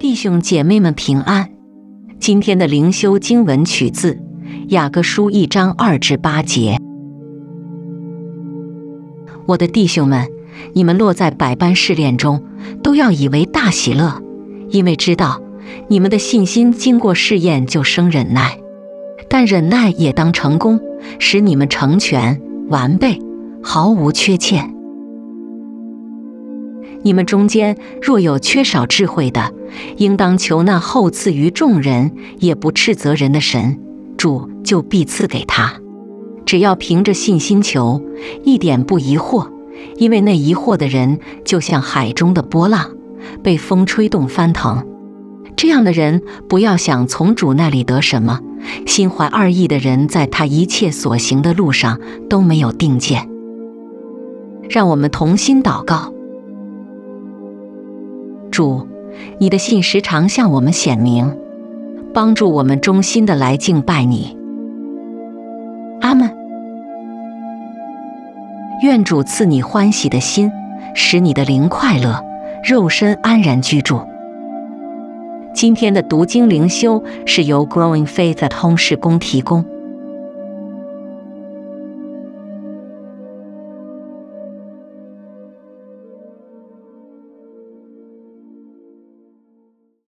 弟兄姐妹们平安。今天的灵修经文取自雅各书一章二至八节。我的弟兄们，你们落在百般试炼中，都要以为大喜乐，因为知道你们的信心经过试验，就生忍耐。但忍耐也当成功，使你们成全完备，毫无缺欠。你们中间若有缺少智慧的，应当求那后赐于众人也不斥责人的神，主就必赐给他。只要凭着信心求，一点不疑惑，因为那疑惑的人就像海中的波浪，被风吹动翻腾。这样的人不要想从主那里得什么，心怀二意的人在他一切所行的路上都没有定见。让我们同心祷告。主，你的信时常向我们显明，帮助我们忠心的来敬拜你。阿门。愿主赐你欢喜的心，使你的灵快乐，肉身安然居住。今天的读经灵修是由 Growing Faith at Home 事工提供。